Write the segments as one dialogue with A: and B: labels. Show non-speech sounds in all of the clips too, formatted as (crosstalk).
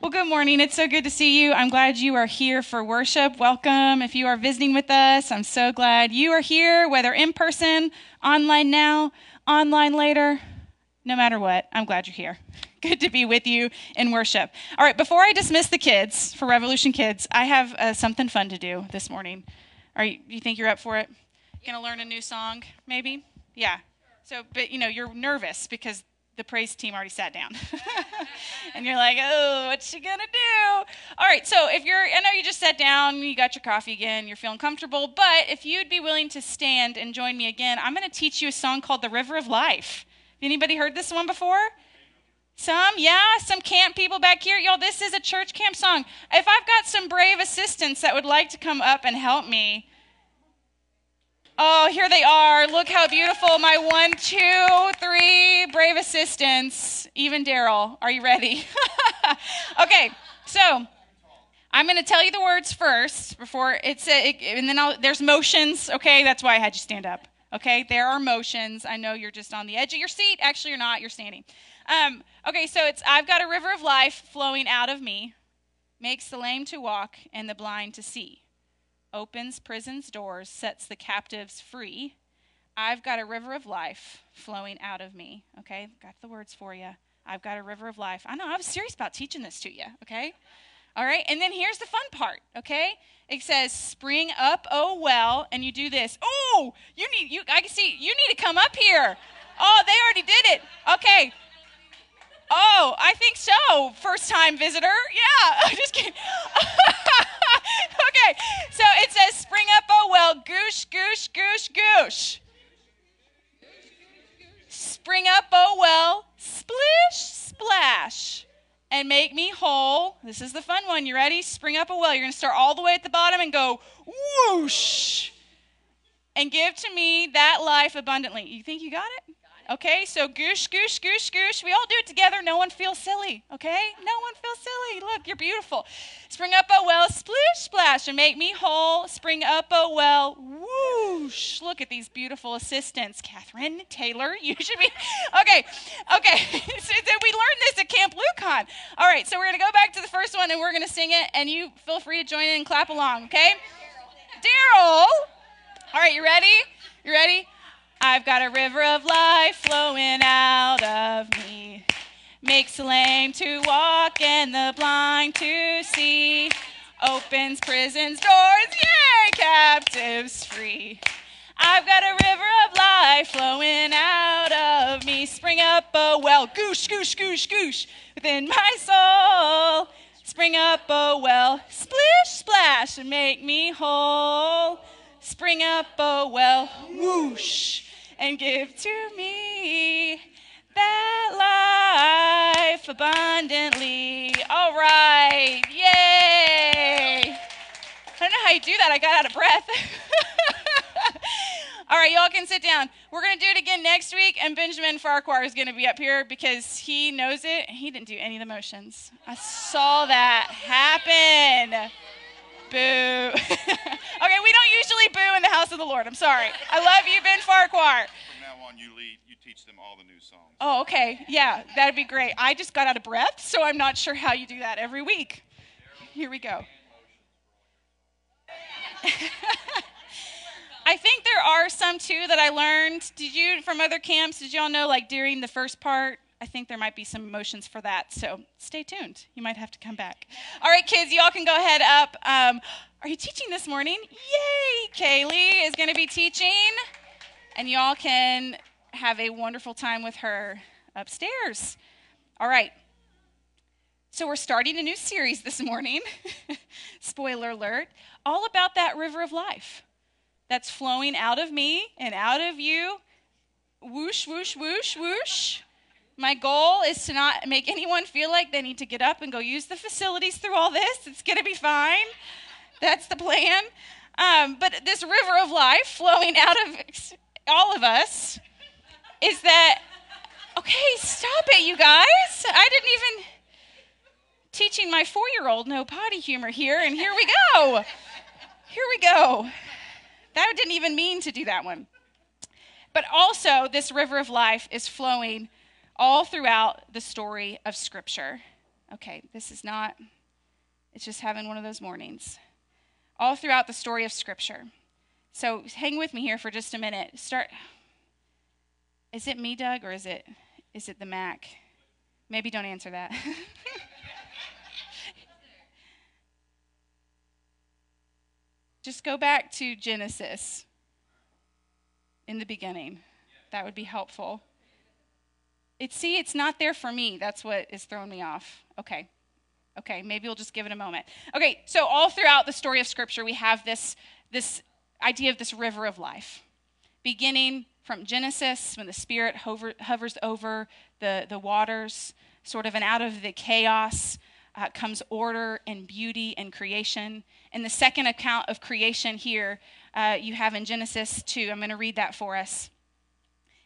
A: Well, good morning. It's so good to see you. I'm glad you are here for worship. Welcome. If you are visiting with us, I'm so glad you are here, whether in person, online now, online later, no matter what. I'm glad you're here. (laughs) Good to be with you in worship. All right, before I dismiss the kids for Revolution Kids, I have uh, something fun to do this morning. Are you, you think you're up for it? To learn a new song, maybe? Yeah. So, but you know, you're nervous because the praise team already sat down. (laughs) and you're like, oh, what's she to do? All right, so if you're, I know you just sat down, you got your coffee again, you're feeling comfortable, but if you'd be willing to stand and join me again, I'm to teach you a song called The River of Life. Anybody heard this one before? Some, yeah, some camp people back here. Y'all, this is a church camp song. If I've got some brave assistants that would like to come up and help me, Oh, here they are. Look how beautiful. My one, two, three brave assistants. Even Daryl. Are you ready? (laughs) okay, so I'm going to tell you the words first before it's a, it, and then I'll, there's motions. Okay, that's why I had you stand up. Okay, there are motions. I know you're just on the edge of your seat. Actually, you're not. You're standing. Um, okay, so it's I've got a river of life flowing out of me, makes the lame to walk and the blind to see opens prison's doors, sets the captives free. I've got a river of life flowing out of me. Okay, got the words for you. I've got a river of life. I know, I was serious about teaching this to you. Okay, all right, and then here's the fun part. Okay, it says, "Spring up, oh well," and you do this. Oh, you need you. I can see you need to come up here. Oh, they already did it. Okay, Oh, I think so. First time visitor. Yeah, (laughs) I'm just kidding. (laughs) (laughs) okay, so it says, Spring up, oh well, goosh, goosh, goosh, goosh. Spring up, oh well, splish, splash, and make me whole. This is the fun one. You ready? Spring up, oh well. You're going to start all the way at the bottom and go whoosh, and give to me that life abundantly. You think you got it? Okay, so goosh, goosh, goosh, goosh. We all do it together. No one feels silly, okay? No one feels silly. Look, you're beautiful. Spring up, oh well, splish, splash, and make me whole. Spring up, oh well, whoosh. Look at these beautiful assistants. Catherine, Taylor, (laughs) you should be. Okay, okay. (laughs) so, we learned this at Camp Loucon. All right, so we're going to go back to the first one and we're going to sing it, and you feel free to join in and clap along, okay? Daryl. All right, you ready? You ready? I've got a river of life flowing out of me. Makes the lame to walk and the blind to see. Opens prison's doors, yay, captives free. I've got a river of life flowing out of me. Spring up a well, goosh, goosh, goosh, goosh, within my soul. Spring up a well, splish, splash, and make me whole. Spring up a well, whoosh and give to me that life abundantly. All right, yay! I don't know how you do that. I got out of breath. (laughs) All right, y'all can sit down. We're going to do it again next week, and Benjamin Farquhar is going to be up here because he knows it. He didn't do any of the motions. I saw that happen. Boo. (laughs) okay, we don't usually boo in the house of the Lord. I'm sorry. I love you, Ben Farquhar.
B: From now on, you lead. You teach them all the new songs.
A: Oh, okay. Yeah, that'd be great. I just got out of breath, so I'm not sure how you do that every week. Here we go. (laughs) I think there are some too that I learned. Did you from other camps? Did y'all know like during the first part? I think there might be some emotions for that. So stay tuned. You might have to come back. All right, kids, y'all can go ahead up. Um, are you teaching this morning? Yay! Kaylee is going to be teaching, and y'all can have a wonderful time with her upstairs. All right. So we're starting a new series this morning. (laughs) Spoiler alert. All about that river of life that's flowing out of me and out of you. Whoosh, whoosh, whoosh, whoosh my goal is to not make anyone feel like they need to get up and go use the facilities through all this. It's going to be fine. (laughs) That's the plan. Um, but this river of life flowing out of all of us is that, okay, stop it, you guys. I didn't even teaching my four year old no potty humor here, and here we go. Here we go. That didn't even mean to do that one. But also, this river of life is flowing all throughout the story of Scripture. Okay, this is not, it's just having one of those mornings. All throughout the story of Scripture. So hang with me here for just a minute. Start. Is it me, Doug, or is it is it the Mac? Maybe don't answer that. (laughs) just go back to Genesis in the beginning. That would be helpful. It see, it's not there for me. That's what is throwing me off. Okay. Okay, maybe we'll just give it a moment. Okay, so all throughout the story of Scripture, we have this, this idea of this river of life, beginning from Genesis, when the Spirit hover, hovers over the, the waters, sort of, and out of the chaos uh, comes order and beauty and creation. In the second account of creation here, uh, you have in Genesis 2, I'm going to read that for us.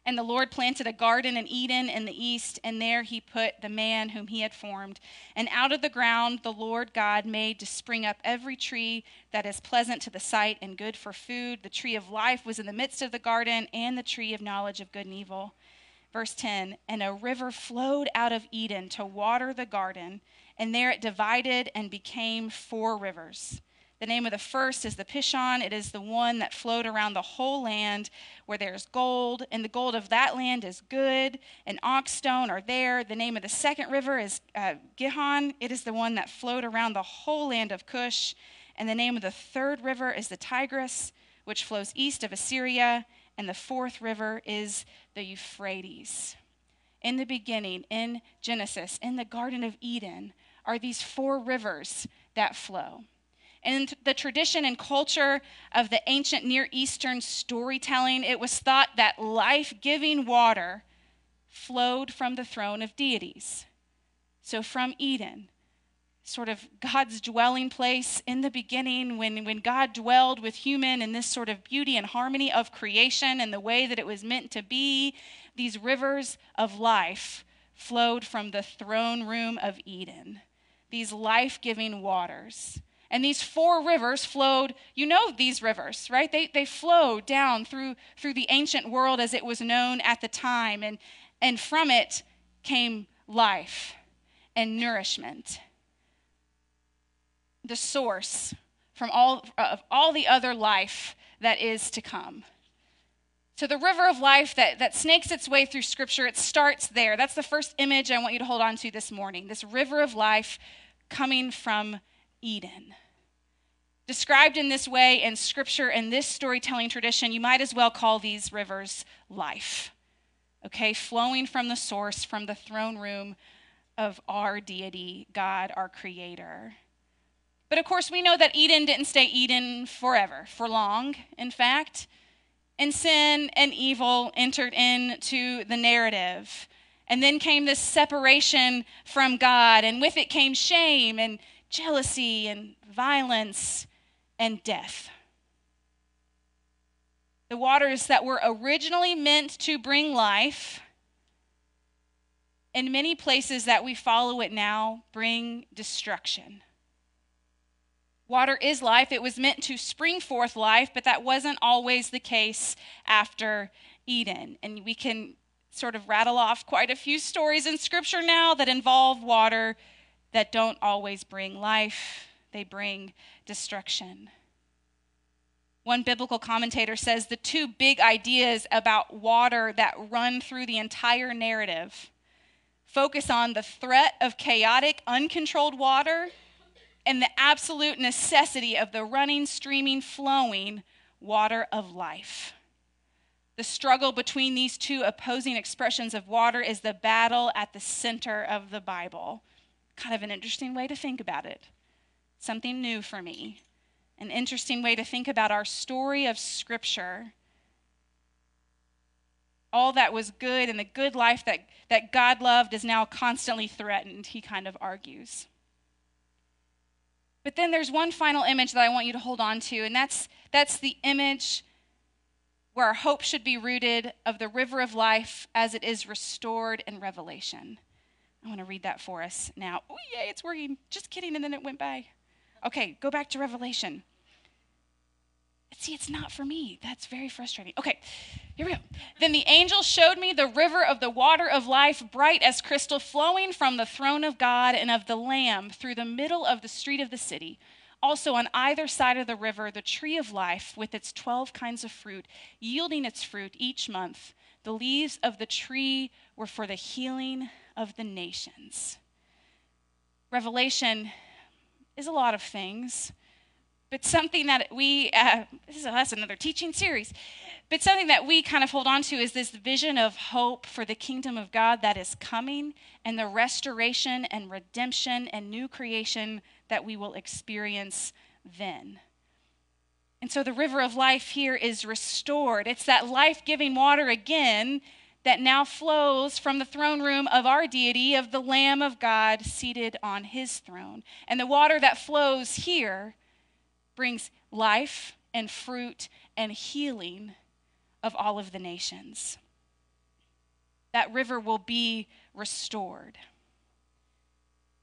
A: And the Lord planted a garden in Eden in the east, and there he put the man whom he had formed. And out of the ground the Lord God made to spring up every tree that is pleasant to the sight and good for food. The tree of life was in the midst of the garden, and the tree of knowledge of good and evil. Verse 10 And a river flowed out of Eden to water the garden, and there it divided and became four rivers. The name of the first is the Pishon. It is the one that flowed around the whole land where there's gold, and the gold of that land is good, and onyx stone are there. The name of the second river is uh, Gihon. It is the one that flowed around the whole land of Cush. And the name of the third river is the Tigris, which flows east of Assyria. And the fourth river is the Euphrates. In the beginning, in Genesis, in the Garden of Eden, are these four rivers that flow. In the tradition and culture of the ancient Near Eastern storytelling, it was thought that life giving water flowed from the throne of deities. So from Eden, sort of God's dwelling place in the beginning, when, when God dwelled with human in this sort of beauty and harmony of creation and the way that it was meant to be, these rivers of life flowed from the throne room of Eden, these life giving waters. And these four rivers flowed, you know these rivers, right? They, they flow down through, through the ancient world as it was known at the time. And, and from it came life and nourishment. The source from all, of all the other life that is to come. So, the river of life that, that snakes its way through Scripture, it starts there. That's the first image I want you to hold on to this morning. This river of life coming from Eden described in this way in scripture and this storytelling tradition, you might as well call these rivers life. Okay, flowing from the source, from the throne room of our deity, God, our creator. But of course, we know that Eden didn't stay Eden forever, for long, in fact. And sin and evil entered into the narrative. And then came this separation from God, and with it came shame and jealousy and violence and death. The waters that were originally meant to bring life, in many places that we follow it now, bring destruction. Water is life. It was meant to spring forth life, but that wasn't always the case after Eden. And we can sort of rattle off quite a few stories in Scripture now that involve water that don't always bring life, they bring destruction. One biblical commentator says the two big ideas about water that run through the entire narrative focus on the threat of chaotic, uncontrolled water and the absolute necessity of the running, streaming, flowing water of life. The struggle between these two opposing expressions of water is the battle at the center of the Bible. Kind of an interesting way to think about it. Something new for me an interesting way to think about our story of Scripture. All that was good and the good life that, that God loved is now constantly threatened, he kind of argues. But then there's one final image that I want you to hold on to, and that's, that's the image where our hope should be rooted of the river of life as it is restored in Revelation. I want to read that for us now. Oh, yay, it's working. Just kidding, and then it went by. Okay, go back to Revelation. See, it's not for me. That's very frustrating. Okay, here we go. Then the angel showed me the river of the water of life, bright as crystal, flowing from the throne of God and of the Lamb through the middle of the street of the city. Also, on either side of the river, the tree of life with its 12 kinds of fruit, yielding its fruit each month. The leaves of the tree were for the healing of the nations. Revelation is a lot of things but something that we, uh, this is, that's another teaching series, but something that we kind of hold on to is this vision of hope for the kingdom of God that is coming and the restoration and redemption and new creation that we will experience then. And so the river of life here is restored. It's that life giving water again that now flows from the throne room of our deity, of the Lamb of God seated on his throne. And the water that flows here brings life and fruit and healing of all of the nations. That river will be restored.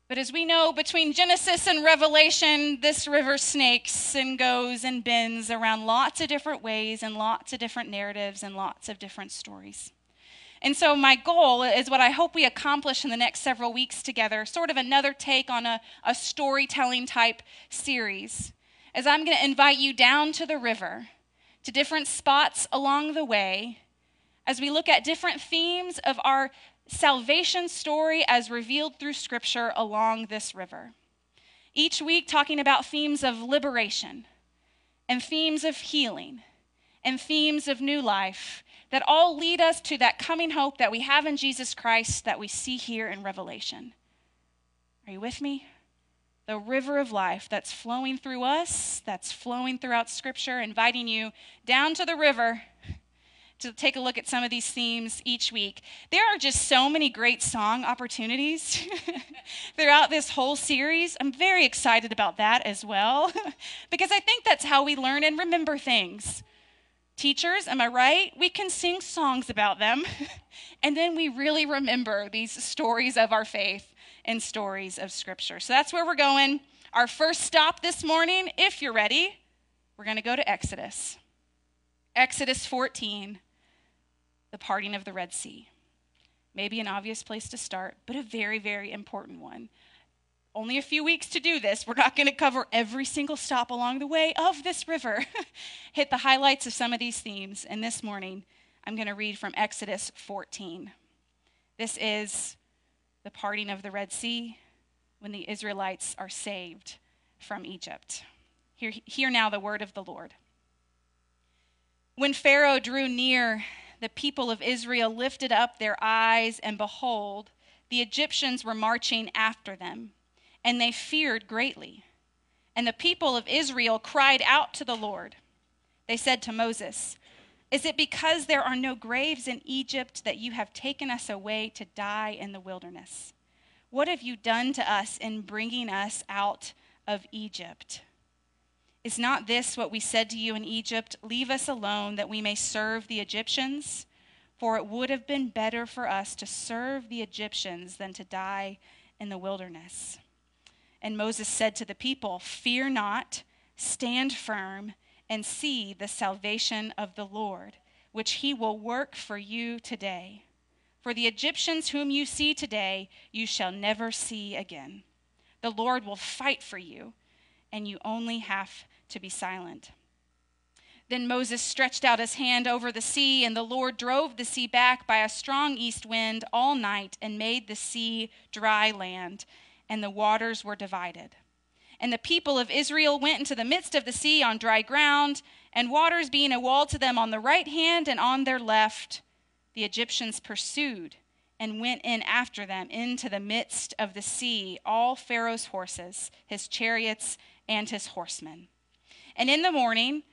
A: But as we know, between Genesis and Revelation, this river snakes and goes and bends around lots of different ways and lots of different narratives and lots of different stories. And so, my goal is what I hope we accomplish in the next several weeks together sort of another take on a, a storytelling type series. As I'm going to invite you down to the river, to different spots along the way, as we look at different themes of our salvation story as revealed through Scripture along this river. Each week, talking about themes of liberation and themes of healing and themes of new life that all lead us to that coming hope that we have in Jesus Christ that we see here in Revelation. Are you with me? the river of life that's flowing through us, that's flowing throughout Scripture, inviting you down to the river to take a look at some of these themes each week. There are just so many great song opportunities (laughs) throughout this whole series. I'm very excited about that as well, (laughs) because I think that's how we learn and remember things. Teachers, am I right? We can sing songs about them, (laughs) and then we really remember these stories of our faith and stories of Scripture. So that's where we're going. Our first stop this morning, if you're ready, we're going to go to Exodus. Exodus 14, the parting of the Red Sea. Maybe an obvious place to start, but a very, very important one. Only a few weeks to do this. We're not going to cover every single stop along the way of this river. (laughs) Hit the highlights of some of these themes. And this morning, I'm going to read from Exodus 14. This is the parting of the Red Sea, when the Israelites are saved from Egypt. Hear, hear now the word of the Lord. When Pharaoh drew near, the people of Israel lifted up their eyes, and behold, the Egyptians were marching after them, and they feared greatly. And the people of Israel cried out to the Lord. They said to Moses, is it because there are no graves in Egypt that you have taken us away to die in the wilderness? What have you done to us in bringing us out of Egypt? Is not this what we said to you in Egypt? Leave us alone that we may serve the Egyptians? For it would have been better for us to serve the Egyptians than to die in the wilderness. And Moses said to the people, Fear not, stand firm and see the salvation of the Lord, which he will work for you today. For the Egyptians whom you see today, you shall never see again. The Lord will fight for you, and you only have to be silent. Then Moses stretched out his hand over the sea, and the Lord drove the sea back by a strong east wind all night and made the sea dry land, and the waters were divided. And the people of Israel went into the midst of the sea on dry ground, and waters being a wall to them on the right hand and on their left, the Egyptians pursued and went in after them into the midst of the sea, all Pharaoh's horses, his chariots, and his horsemen. And in the morning,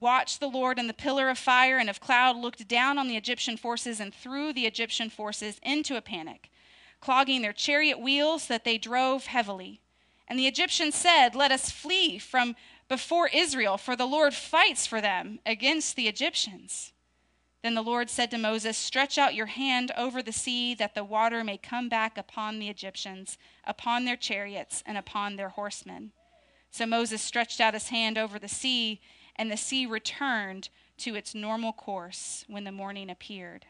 A: watched the Lord in the pillar of fire and of cloud, looked down on the Egyptian forces and threw the Egyptian forces into a panic, clogging their chariot wheels that they drove heavily. And the Egyptians said, Let us flee from before Israel, for the Lord fights for them against the Egyptians. Then the Lord said to Moses, Stretch out your hand over the sea, that the water may come back upon the Egyptians, upon their chariots, and upon their horsemen. So Moses stretched out his hand over the sea, and the sea returned to its normal course when the morning appeared.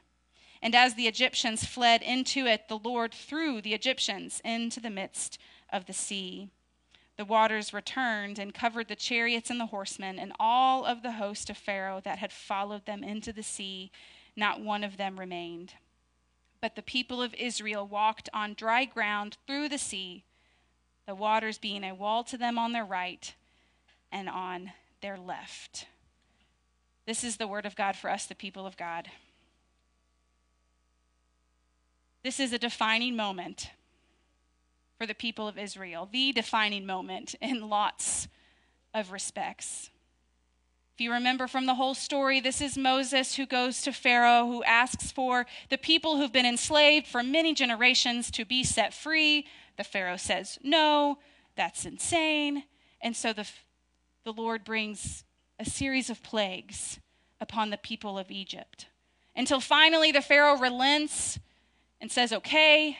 A: And as the Egyptians fled into it, the Lord threw the Egyptians into the midst of the sea. The waters returned and covered the chariots and the horsemen and all of the host of Pharaoh that had followed them into the sea. Not one of them remained. But the people of Israel walked on dry ground through the sea, the waters being a wall to them on their right and on their left. This is the word of God for us, the people of God. This is a defining moment for the people of Israel, the defining moment in lots of respects. If you remember from the whole story, this is Moses who goes to Pharaoh, who asks for the people who've been enslaved for many generations to be set free. The Pharaoh says, No, that's insane. And so the, the Lord brings a series of plagues upon the people of Egypt until finally the Pharaoh relents and says, okay,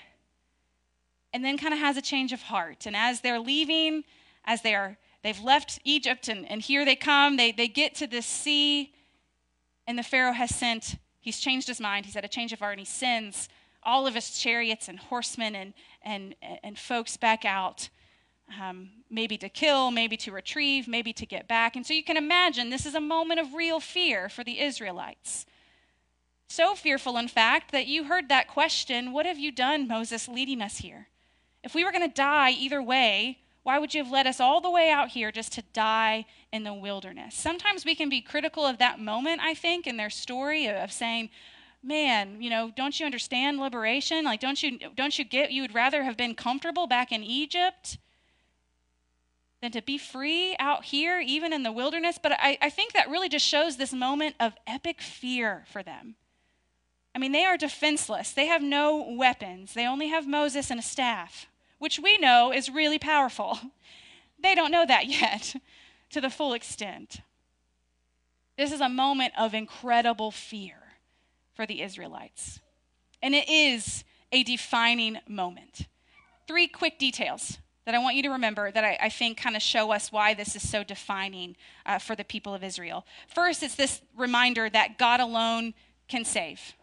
A: and then kind of has a change of heart. And as they're leaving, as they are, they've left Egypt and, and here they come, they, they get to this sea, and the Pharaoh has sent, he's changed his mind, he's had a change of heart, and he sends all of his chariots and horsemen and, and, and folks back out. Um, maybe to kill, maybe to retrieve, maybe to get back. And so you can imagine this is a moment of real fear for the Israelites. So fearful, in fact, that you heard that question What have you done, Moses, leading us here? If we were going to die either way, why would you have led us all the way out here just to die in the wilderness? Sometimes we can be critical of that moment, I think, in their story of saying, man, you know, don't you understand liberation? Like, don't you, don't you get you would rather have been comfortable back in Egypt than to be free out here, even in the wilderness? But I, I think that really just shows this moment of epic fear for them. I mean, they are defenseless. They have no weapons. They only have Moses and a staff, which we know is really powerful. (laughs) They don't know that (laughs) yet to the full extent. This is a moment of incredible fear for the Israelites. And it is a defining moment. Three quick details that I want you to remember that I, I think kind of show us why this is so defining uh, for the people of Israel. First, it's this reminder that God alone can save.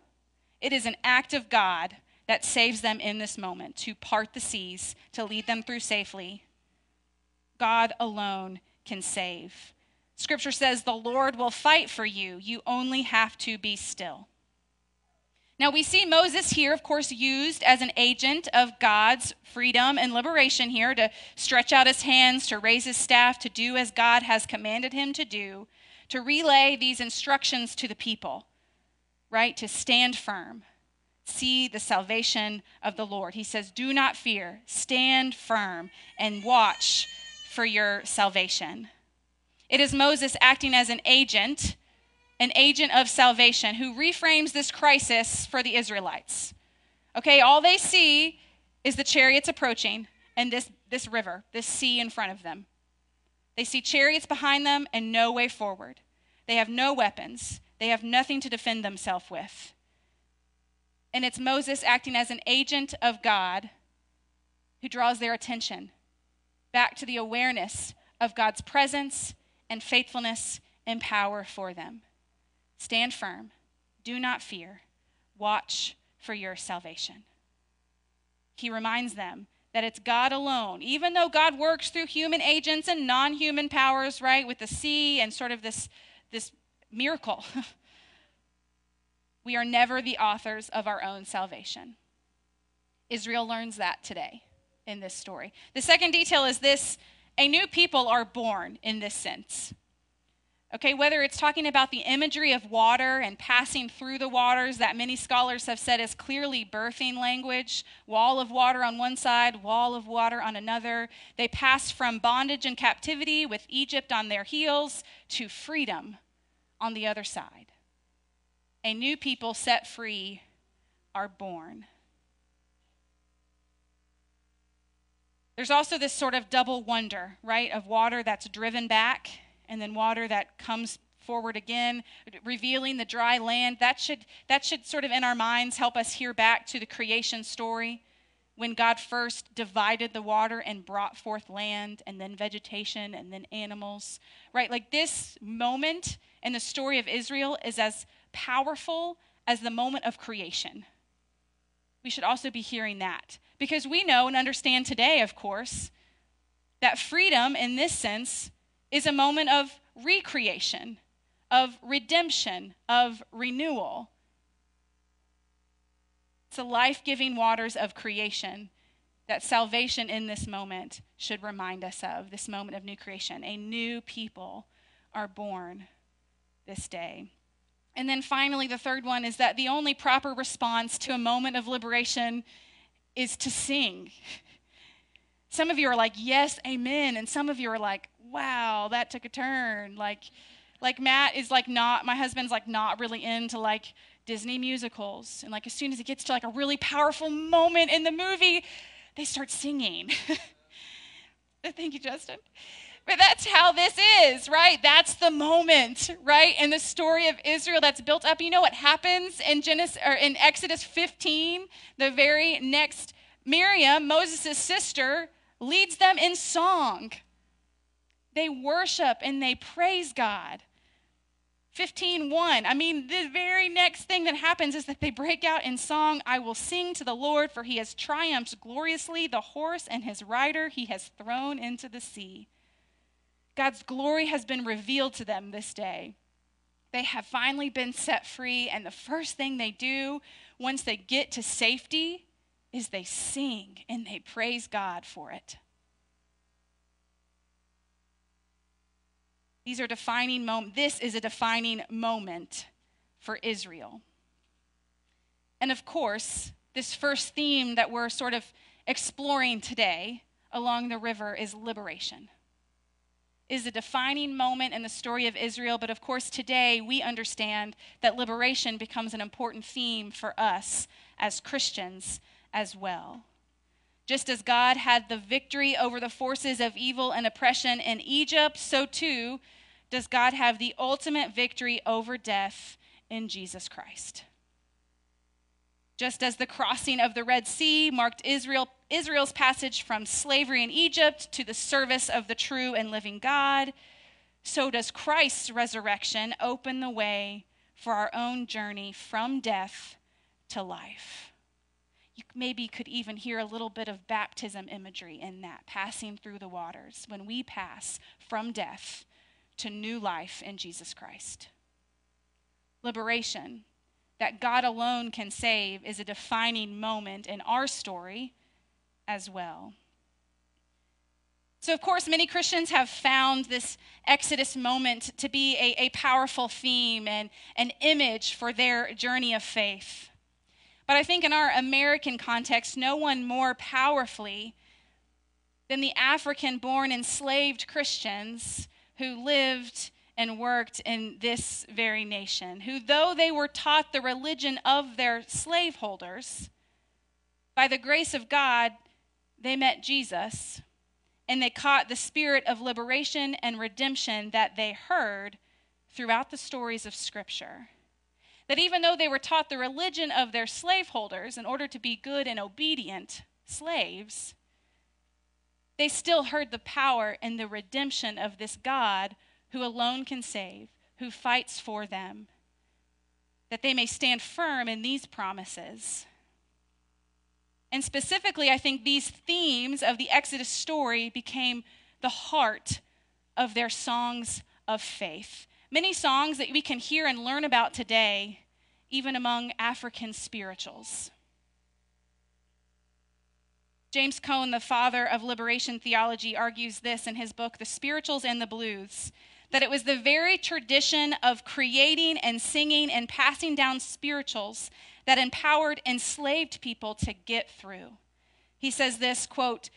A: It is an act of God that saves them in this moment to part the seas, to lead them through safely. God alone can save. Scripture says, The Lord will fight for you. You only have to be still. Now, we see Moses here, of course, used as an agent of God's freedom and liberation here to stretch out his hands, to raise his staff, to do as God has commanded him to do, to relay these instructions to the people right? To stand firm. See the salvation of the Lord. He says, Do not fear, stand firm, and watch for your salvation. It is Moses acting as an agent, an agent of salvation, who reframes this crisis for the Israelites. Okay, all they see is the chariots approaching and this, this river, this sea in front of them. They see chariots behind them and no way forward. They have no weapons. They have nothing to defend themselves with. And it's Moses acting as an agent of God who draws their attention back to the awareness of God's presence and faithfulness and power for them. Stand firm, do not fear, watch for your salvation. He reminds them that it's God alone. Even though God works through human agents and non human powers, right, with the sea and sort of this, this miracle. (laughs) we are never the authors of our own salvation. Israel learns that today in this story. The second detail is this a new people are born in this sense. Okay, whether it's talking about the imagery of water and passing through the waters, that many scholars have said is clearly birthing language wall of water on one side, wall of water on another. They passed from bondage and captivity with Egypt on their heels to freedom on the other side. A new people set free are born. There's also this sort of double wonder, right, of water that's driven back and then water that comes forward again, revealing the dry land. That should, that should sort of in our minds help us hear back to the creation story when God first divided the water and brought forth land and then vegetation and then animals, right? Like this moment in the story of Israel is as powerful as the moment of creation. We should also be hearing that because we know and understand today, of course, that freedom in this sense is a moment of recreation, of redemption, of renewal. It's the life giving waters of creation that salvation in this moment should remind us of this moment of new creation. A new people are born this day. And then finally, the third one is that the only proper response to a moment of liberation is to sing. (laughs) Some of you are like, yes, amen. And some of you are like, wow, that took a turn. Like, like Matt is like not, my husband's like not really into like Disney musicals. And like as soon as it gets to like a really powerful moment in the movie, they start singing. (laughs) Thank you, Justin. But that's how this is, right? That's the moment, right? In the story of Israel that's built up. You know what happens in Genesis or in Exodus 15? The very next Miriam, Moses' sister, leads them in song. They worship and they praise God. 15:1. I mean, the very next thing that happens is that they break out in song, I will sing to the Lord for he has triumphed gloriously, the horse and his rider he has thrown into the sea. God's glory has been revealed to them this day. They have finally been set free, and the first thing they do once they get to safety is they sing and they praise God for it. These are defining moments. This is a defining moment for Israel. And of course, this first theme that we're sort of exploring today along the river is liberation. Is a defining moment in the story of Israel, but of course, today we understand that liberation becomes an important theme for us as Christians as well. Just as God had the victory over the forces of evil and oppression in Egypt, so too does God have the ultimate victory over death in Jesus Christ. Just as the crossing of the Red Sea marked Israel, Israel's passage from slavery in Egypt to the service of the true and living God, so does Christ's resurrection open the way for our own journey from death to life. You maybe could even hear a little bit of baptism imagery in that, passing through the waters, when we pass from death to new life in Jesus Christ. Liberation that God alone can save is a defining moment in our story as well. So, of course, many Christians have found this Exodus moment to be a, a powerful theme and an image for their journey of faith. But I think in our American context, no one more powerfully than the African born enslaved Christians who lived and worked in this very nation, who, though they were taught the religion of their slaveholders, by the grace of God, they met Jesus and they caught the spirit of liberation and redemption that they heard throughout the stories of Scripture. That even though they were taught the religion of their slaveholders in order to be good and obedient slaves, they still heard the power and the redemption of this God who alone can save, who fights for them, that they may stand firm in these promises. And specifically, I think these themes of the Exodus story became the heart of their songs of faith. Many songs that we can hear and learn about today, even among African spirituals. James Cone, the father of liberation theology, argues this in his book, The Spirituals and the Blues that it was the very tradition of creating and singing and passing down spirituals that empowered enslaved people to get through. He says this quote,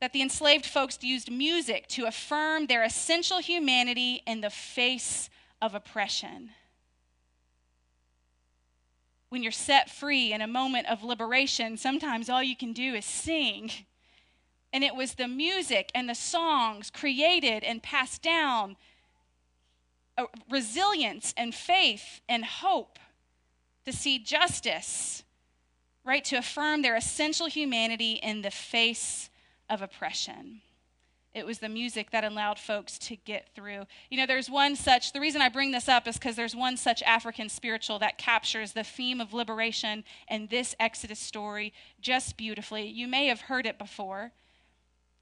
A: that the enslaved folks used music to affirm their essential humanity in the face of oppression when you're set free in a moment of liberation, sometimes all you can do is sing. (laughs) And it was the music and the songs created and passed down resilience and faith and hope to see justice right? To affirm their essential humanity in the face of oppression. It was the music that allowed folks to get through. You know, there's one such, the reason I bring this up is because there's one such African spiritual that captures the theme of liberation in this Exodus story just beautifully. You may have heard it before.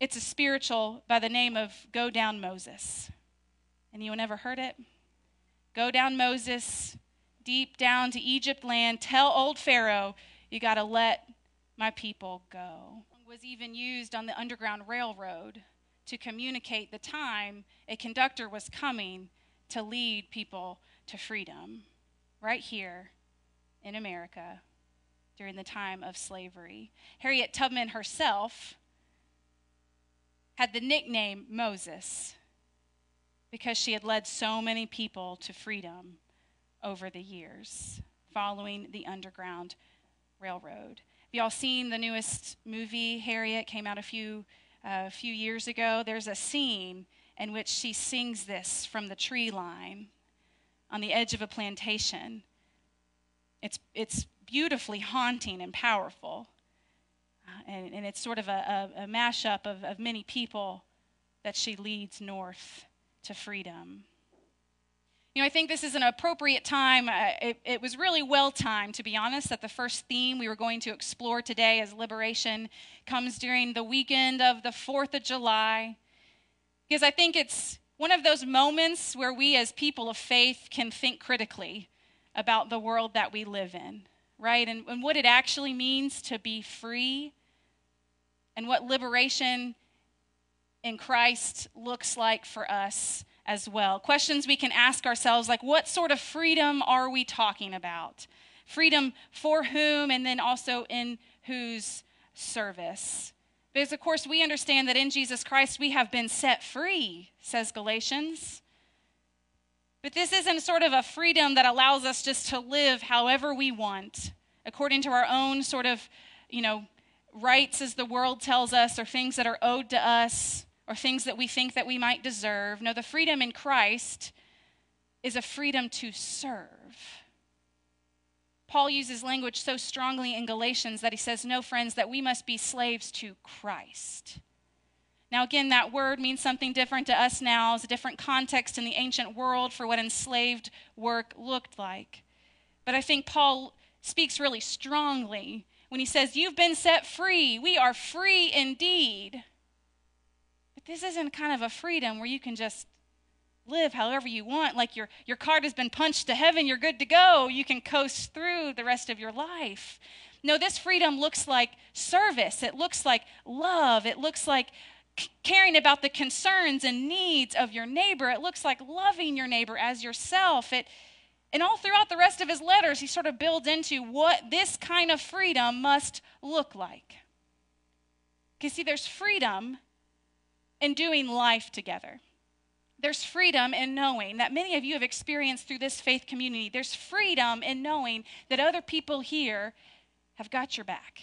A: It's a spiritual by the name of Go Down Moses. Anyone ever heard it? Go down Moses, deep down to Egypt land. Tell old Pharaoh, you got to let my people go. Was even used on the Underground Railroad to communicate the time a conductor was coming to lead people to freedom right here in America during the time of slavery. Harriet Tubman herself had the nickname Moses because she had led so many people to freedom over the years following the Underground Railroad. Have y'all seen the newest movie, Harriet? Came out a few uh, a few years ago, there's a scene in which she sings this from the tree line on the edge of a plantation. It's, it's beautifully haunting and powerful. And, and, it's sort of a, a, a mashup of, of many people that she leads north to freedom. You know, I think this is an appropriate time. Uh, it, it, was really well timed, to be honest, that the first theme we were going to explore today as liberation comes during the weekend of the 4th of July. Because I think it's one of those moments where we, as people of faith, can think critically about the world that we live in, right? And, and what it actually means to be free and what liberation in Christ looks like for us as well. Questions we can ask ourselves like, what sort of freedom are we talking about? Freedom for whom, and then also in whose service? Because, of course, we understand that in Jesus Christ we have been set free, says Galatians. But this isn't sort of a freedom that allows us just to live however we want, according to our own sort of, you know, rights as the world tells us, or things that are owed to us or things that we think that we might deserve. No, the freedom in Christ is a freedom to serve. Paul uses language so strongly in Galatians that he says, No, friends, that we must be slaves to Christ. Now, again, that word means something different to us now. It's a different context in the ancient world for what enslaved work looked like. But I think Paul speaks really strongly when he says, You've been set free. We are free indeed But this isn't kind of a freedom where you can just live however you want. Like your, your card has been punched to heaven, you're good to go. You can coast through the rest of your life. No, this freedom looks like service, it looks like love, it looks like caring about the concerns and needs of your neighbor, it looks like loving your neighbor as yourself. It, and all throughout the rest of his letters, he sort of builds into what this kind of freedom must look like. Because, see, there's freedom in doing life together. There's freedom in knowing that many of you have experienced through this faith community. There's freedom in knowing that other people here have got your back.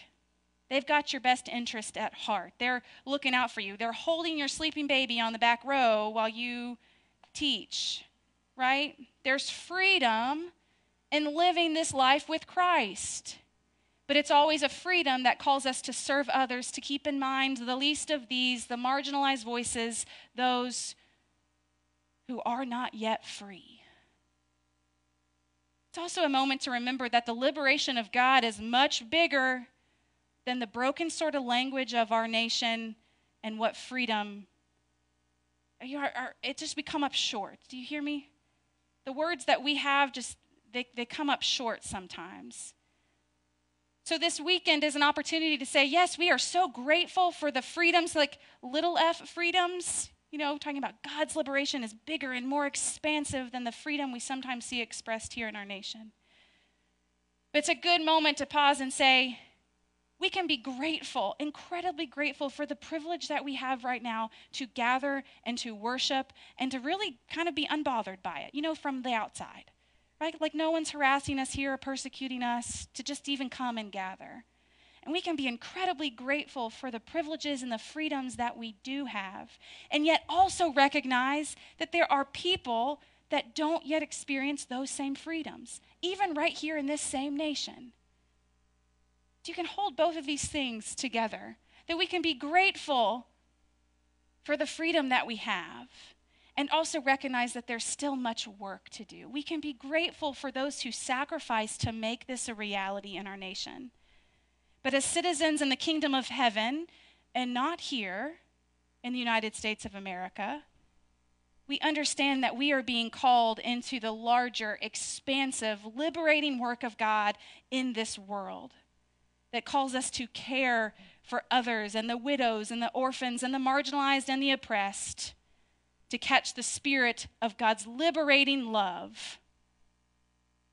A: They've got your best interest at heart. They're looking out for you. They're holding your sleeping baby on the back row while you teach, right? There's freedom in living this life with Christ. But it's always a freedom that calls us to serve others, to keep in mind the least of these, the marginalized voices, those who are not yet free. It's also a moment to remember that the liberation of God is much bigger than the broken sort of language of our nation and what freedom are, it just we come up short. Do you hear me? The words that we have just they, they come up short sometimes. So, this weekend is an opportunity to say, yes, we are so grateful for the freedoms, like little f freedoms. You know, talking about God's liberation is bigger and more expansive than the freedom we sometimes see expressed here in our nation. But it's a good moment to pause and say, we can be grateful, incredibly grateful for the privilege that we have right now to gather and to worship and to really kind of be unbothered by it, you know, from the outside right? Like no one's harassing us here or persecuting us to just even come and gather. And we can be incredibly grateful for the privileges and the freedoms that we do have, and yet also recognize that there are people that don't yet experience those same freedoms, even right here in this same nation. You can hold both of these things together. That we can be grateful for the freedom that we have and also recognize that there's still much work to do. We can be grateful for those who sacrifice to make this a reality in our nation. But as citizens in the kingdom of heaven, and not here in the United States of America, we understand that we are being called into the larger, expansive, liberating work of God in this world that calls us to care for others and the widows and the orphans and the marginalized and the oppressed, to catch the spirit of God's liberating love.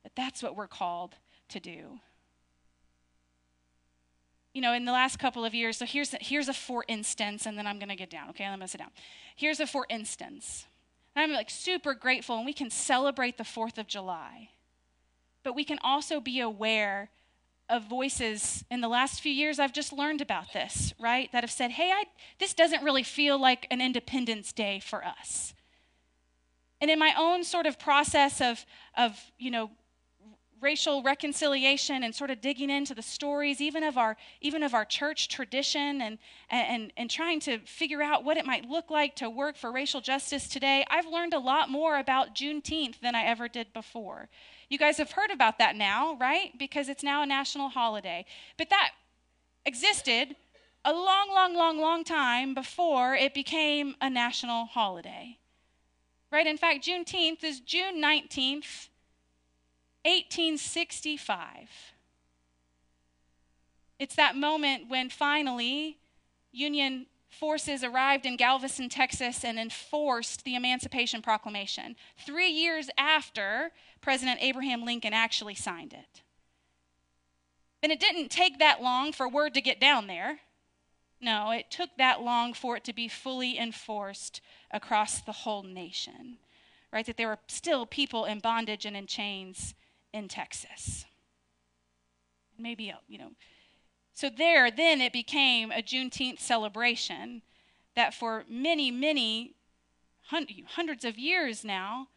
A: That that's what we're called to do. You know, in the last couple of years, so here's here's a for instance, and then I'm going to get down. Okay, I'm going to sit down. Here's a for instance. I'm like super grateful, and we can celebrate the 4th of July. But we can also be aware of voices in the last few years I've just learned about this, right? That have said, "Hey, I, this doesn't really feel like an Independence Day for us." And in my own sort of process of of, you know, racial reconciliation and sort of digging into the stories even of our even of our church tradition and and and trying to figure out what it might look like to work for racial justice today i've learned a lot more about juneteenth than i ever did before you guys have heard about that now, right? Because it's now a national holiday. But that existed a long, long, long, long time before it became a national holiday. Right? In fact, Juneteenth is June 19th, 1865. It's that moment when finally Union forces arrived in Galveston, Texas, and enforced the Emancipation Proclamation, three years after President Abraham Lincoln actually signed it. And it didn't take that long for word to get down there. No, it took that long for it to be fully enforced across the whole nation, right? That there were still people in bondage and in chains in Texas. Maybe, uh, you know, so there, then it became a Juneteenth celebration that for many, many hundreds of years now,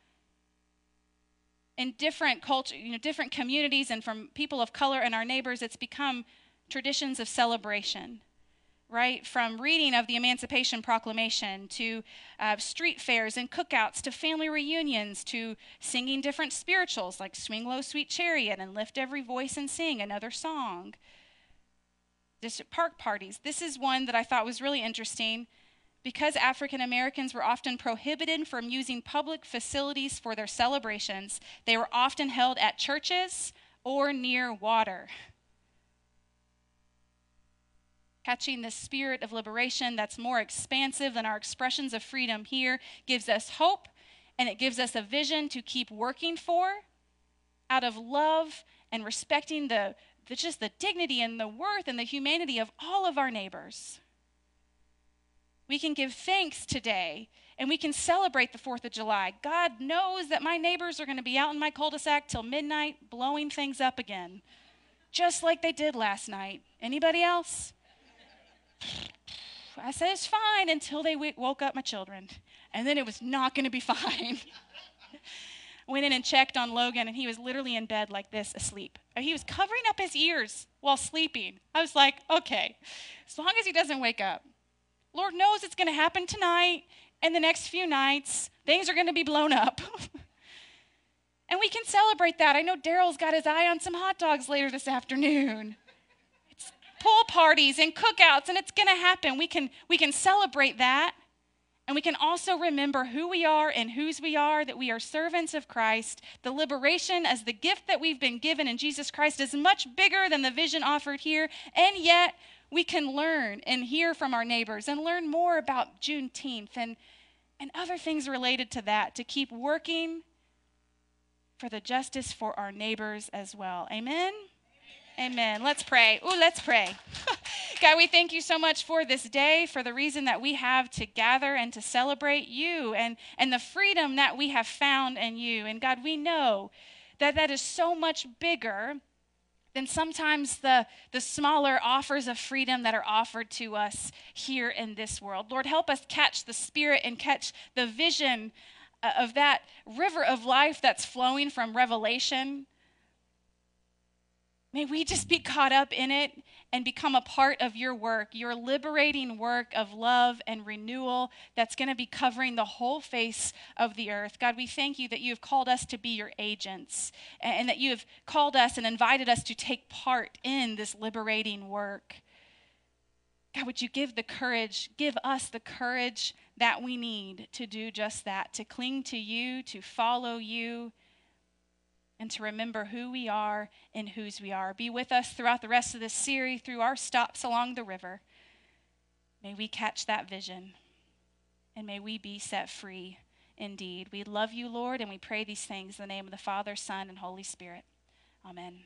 A: in different culture, you know, different communities and from people of color and our neighbors, it's become traditions of celebration right? From reading of the Emancipation Proclamation to uh, street fairs and cookouts to family reunions to singing different spirituals like Swing Low, Sweet Chariot and Lift Every Voice and Sing another song district park parties. This is one that I thought was really interesting. Because African Americans were often prohibited from using public facilities for their celebrations, they were often held at churches or near water. Catching the spirit of liberation that's more expansive than our expressions of freedom here gives us hope and it gives us a vision to keep working for out of love and respecting the the, just the dignity and the worth and the humanity of all of our neighbors. We can give thanks today and we can celebrate the 4th of July. God knows that my neighbors are going to be out in my cul de sac till midnight blowing things up again, just like they did last night. Anybody else? I said it's fine until they woke up my children, and then it was not going to be (laughs) fine went in and checked on Logan, and he was literally in bed like this, asleep. He was covering up his ears while sleeping. I was like, okay, as long as he doesn't wake up. Lord knows it's going to happen tonight and the next few nights. Things are going to be blown up. (laughs) and we can celebrate that. I know Daryl's got his eye on some hot dogs later this afternoon. It's pool parties and cookouts, and it's going to happen. We can, we can celebrate that. And we can also remember who we are and whose we are, that we are servants of Christ. The liberation as the gift that we've been given in Jesus Christ is much bigger than the vision offered here. And yet, we can learn and hear from our neighbors and learn more about Juneteenth and, and other things related to that to keep working for the justice for our neighbors as well. Amen? Amen. Let's pray. Oh, let's pray. (laughs) God, we thank you so much for this day, for the reason that we have to gather and to celebrate you and, and the freedom that we have found in you. And God, we know that that is so much bigger than sometimes the, the smaller offers of freedom that are offered to us here in this world. Lord, help us catch the spirit and catch the vision uh, of that river of life that's flowing from Revelation May we just be caught up in it and become a part of your work, your liberating work of love and renewal that's going to be covering the whole face of the earth. God, we thank you that you have called us to be your agents and that you have called us and invited us to take part in this liberating work. God, would you give the courage, give us the courage that we need to do just that, to cling to you, to follow you and to remember who we are and whose we are. Be with us throughout the rest of this series, through our stops along the river. May we catch that vision and may we be set free indeed. We love you, Lord, and we pray these things in the name of the Father, Son, and Holy Spirit. Amen.